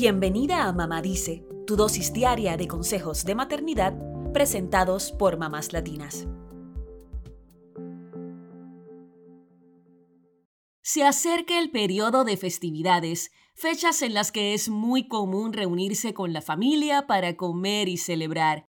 Bienvenida a Mamá Dice, tu dosis diaria de consejos de maternidad presentados por mamás latinas. Se acerca el periodo de festividades, fechas en las que es muy común reunirse con la familia para comer y celebrar.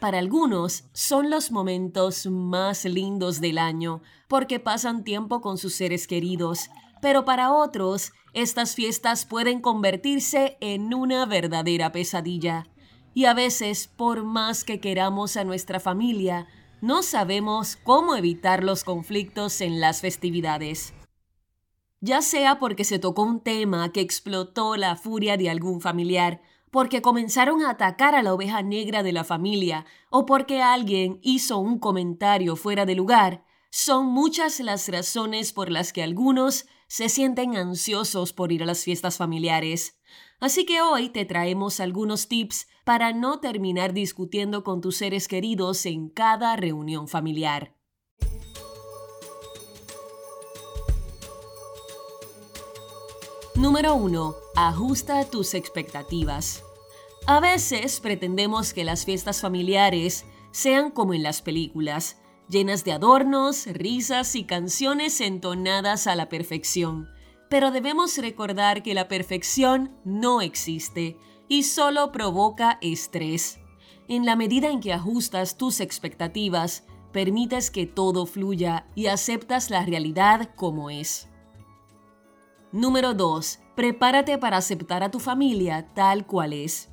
Para algunos son los momentos más lindos del año porque pasan tiempo con sus seres queridos, pero para otros estas fiestas pueden convertirse en una verdadera pesadilla. Y a veces, por más que queramos a nuestra familia, no sabemos cómo evitar los conflictos en las festividades. Ya sea porque se tocó un tema que explotó la furia de algún familiar, porque comenzaron a atacar a la oveja negra de la familia o porque alguien hizo un comentario fuera de lugar, son muchas las razones por las que algunos se sienten ansiosos por ir a las fiestas familiares. Así que hoy te traemos algunos tips para no terminar discutiendo con tus seres queridos en cada reunión familiar. Número 1. Ajusta tus expectativas. A veces pretendemos que las fiestas familiares sean como en las películas, llenas de adornos, risas y canciones entonadas a la perfección. Pero debemos recordar que la perfección no existe y solo provoca estrés. En la medida en que ajustas tus expectativas, permites que todo fluya y aceptas la realidad como es. Número 2. Prepárate para aceptar a tu familia tal cual es.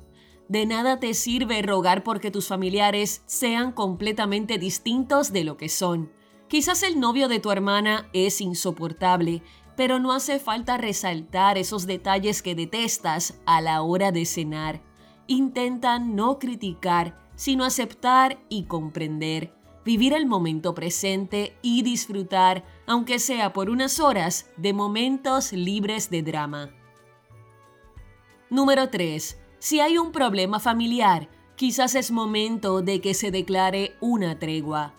De nada te sirve rogar porque tus familiares sean completamente distintos de lo que son. Quizás el novio de tu hermana es insoportable, pero no hace falta resaltar esos detalles que detestas a la hora de cenar. Intenta no criticar, sino aceptar y comprender, vivir el momento presente y disfrutar, aunque sea por unas horas, de momentos libres de drama. Número 3 si hay un problema familiar, quizás es momento de que se declare una tregua.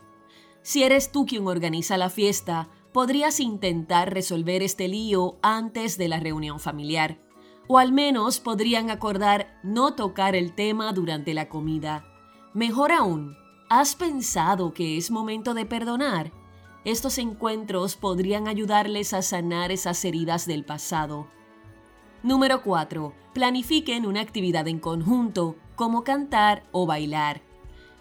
Si eres tú quien organiza la fiesta, podrías intentar resolver este lío antes de la reunión familiar. O al menos podrían acordar no tocar el tema durante la comida. Mejor aún, ¿has pensado que es momento de perdonar? Estos encuentros podrían ayudarles a sanar esas heridas del pasado. Número 4. Planifiquen una actividad en conjunto, como cantar o bailar.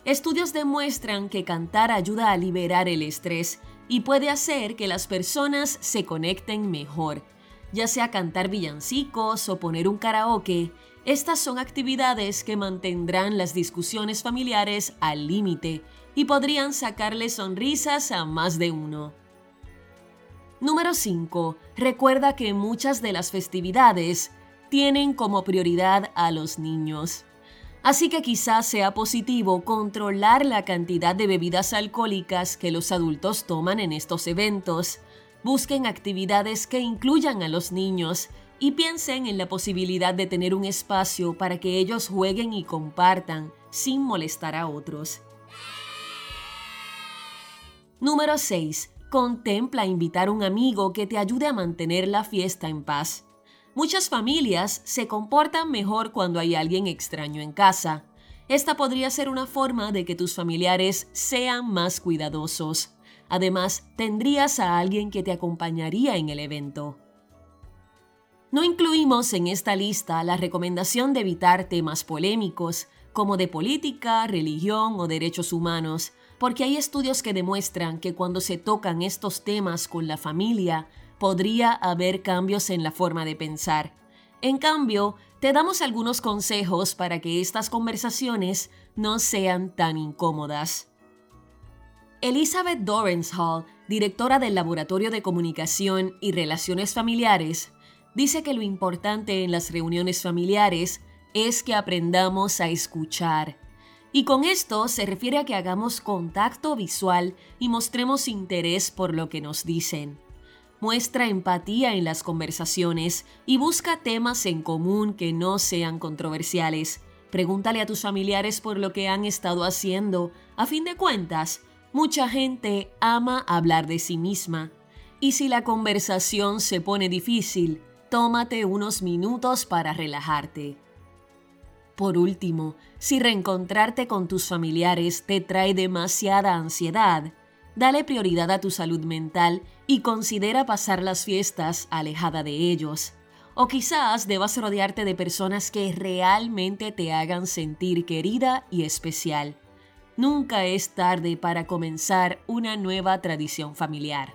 Estudios demuestran que cantar ayuda a liberar el estrés y puede hacer que las personas se conecten mejor. Ya sea cantar villancicos o poner un karaoke, estas son actividades que mantendrán las discusiones familiares al límite y podrían sacarle sonrisas a más de uno. Número 5. Recuerda que muchas de las festividades tienen como prioridad a los niños. Así que quizás sea positivo controlar la cantidad de bebidas alcohólicas que los adultos toman en estos eventos. Busquen actividades que incluyan a los niños y piensen en la posibilidad de tener un espacio para que ellos jueguen y compartan sin molestar a otros. Número 6. Contempla invitar a un amigo que te ayude a mantener la fiesta en paz. Muchas familias se comportan mejor cuando hay alguien extraño en casa. Esta podría ser una forma de que tus familiares sean más cuidadosos. Además, tendrías a alguien que te acompañaría en el evento. No incluimos en esta lista la recomendación de evitar temas polémicos, como de política, religión o derechos humanos, porque hay estudios que demuestran que cuando se tocan estos temas con la familia, podría haber cambios en la forma de pensar. En cambio, te damos algunos consejos para que estas conversaciones no sean tan incómodas. Elizabeth Hall, directora del Laboratorio de Comunicación y Relaciones Familiares, dice que lo importante en las reuniones familiares es que aprendamos a escuchar y con esto se refiere a que hagamos contacto visual y mostremos interés por lo que nos dicen. Muestra empatía en las conversaciones y busca temas en común que no sean controversiales. Pregúntale a tus familiares por lo que han estado haciendo. A fin de cuentas, mucha gente ama hablar de sí misma. Y si la conversación se pone difícil, tómate unos minutos para relajarte. Por último, si reencontrarte con tus familiares te trae demasiada ansiedad, dale prioridad a tu salud mental y considera pasar las fiestas alejada de ellos. O quizás debas rodearte de personas que realmente te hagan sentir querida y especial. Nunca es tarde para comenzar una nueva tradición familiar.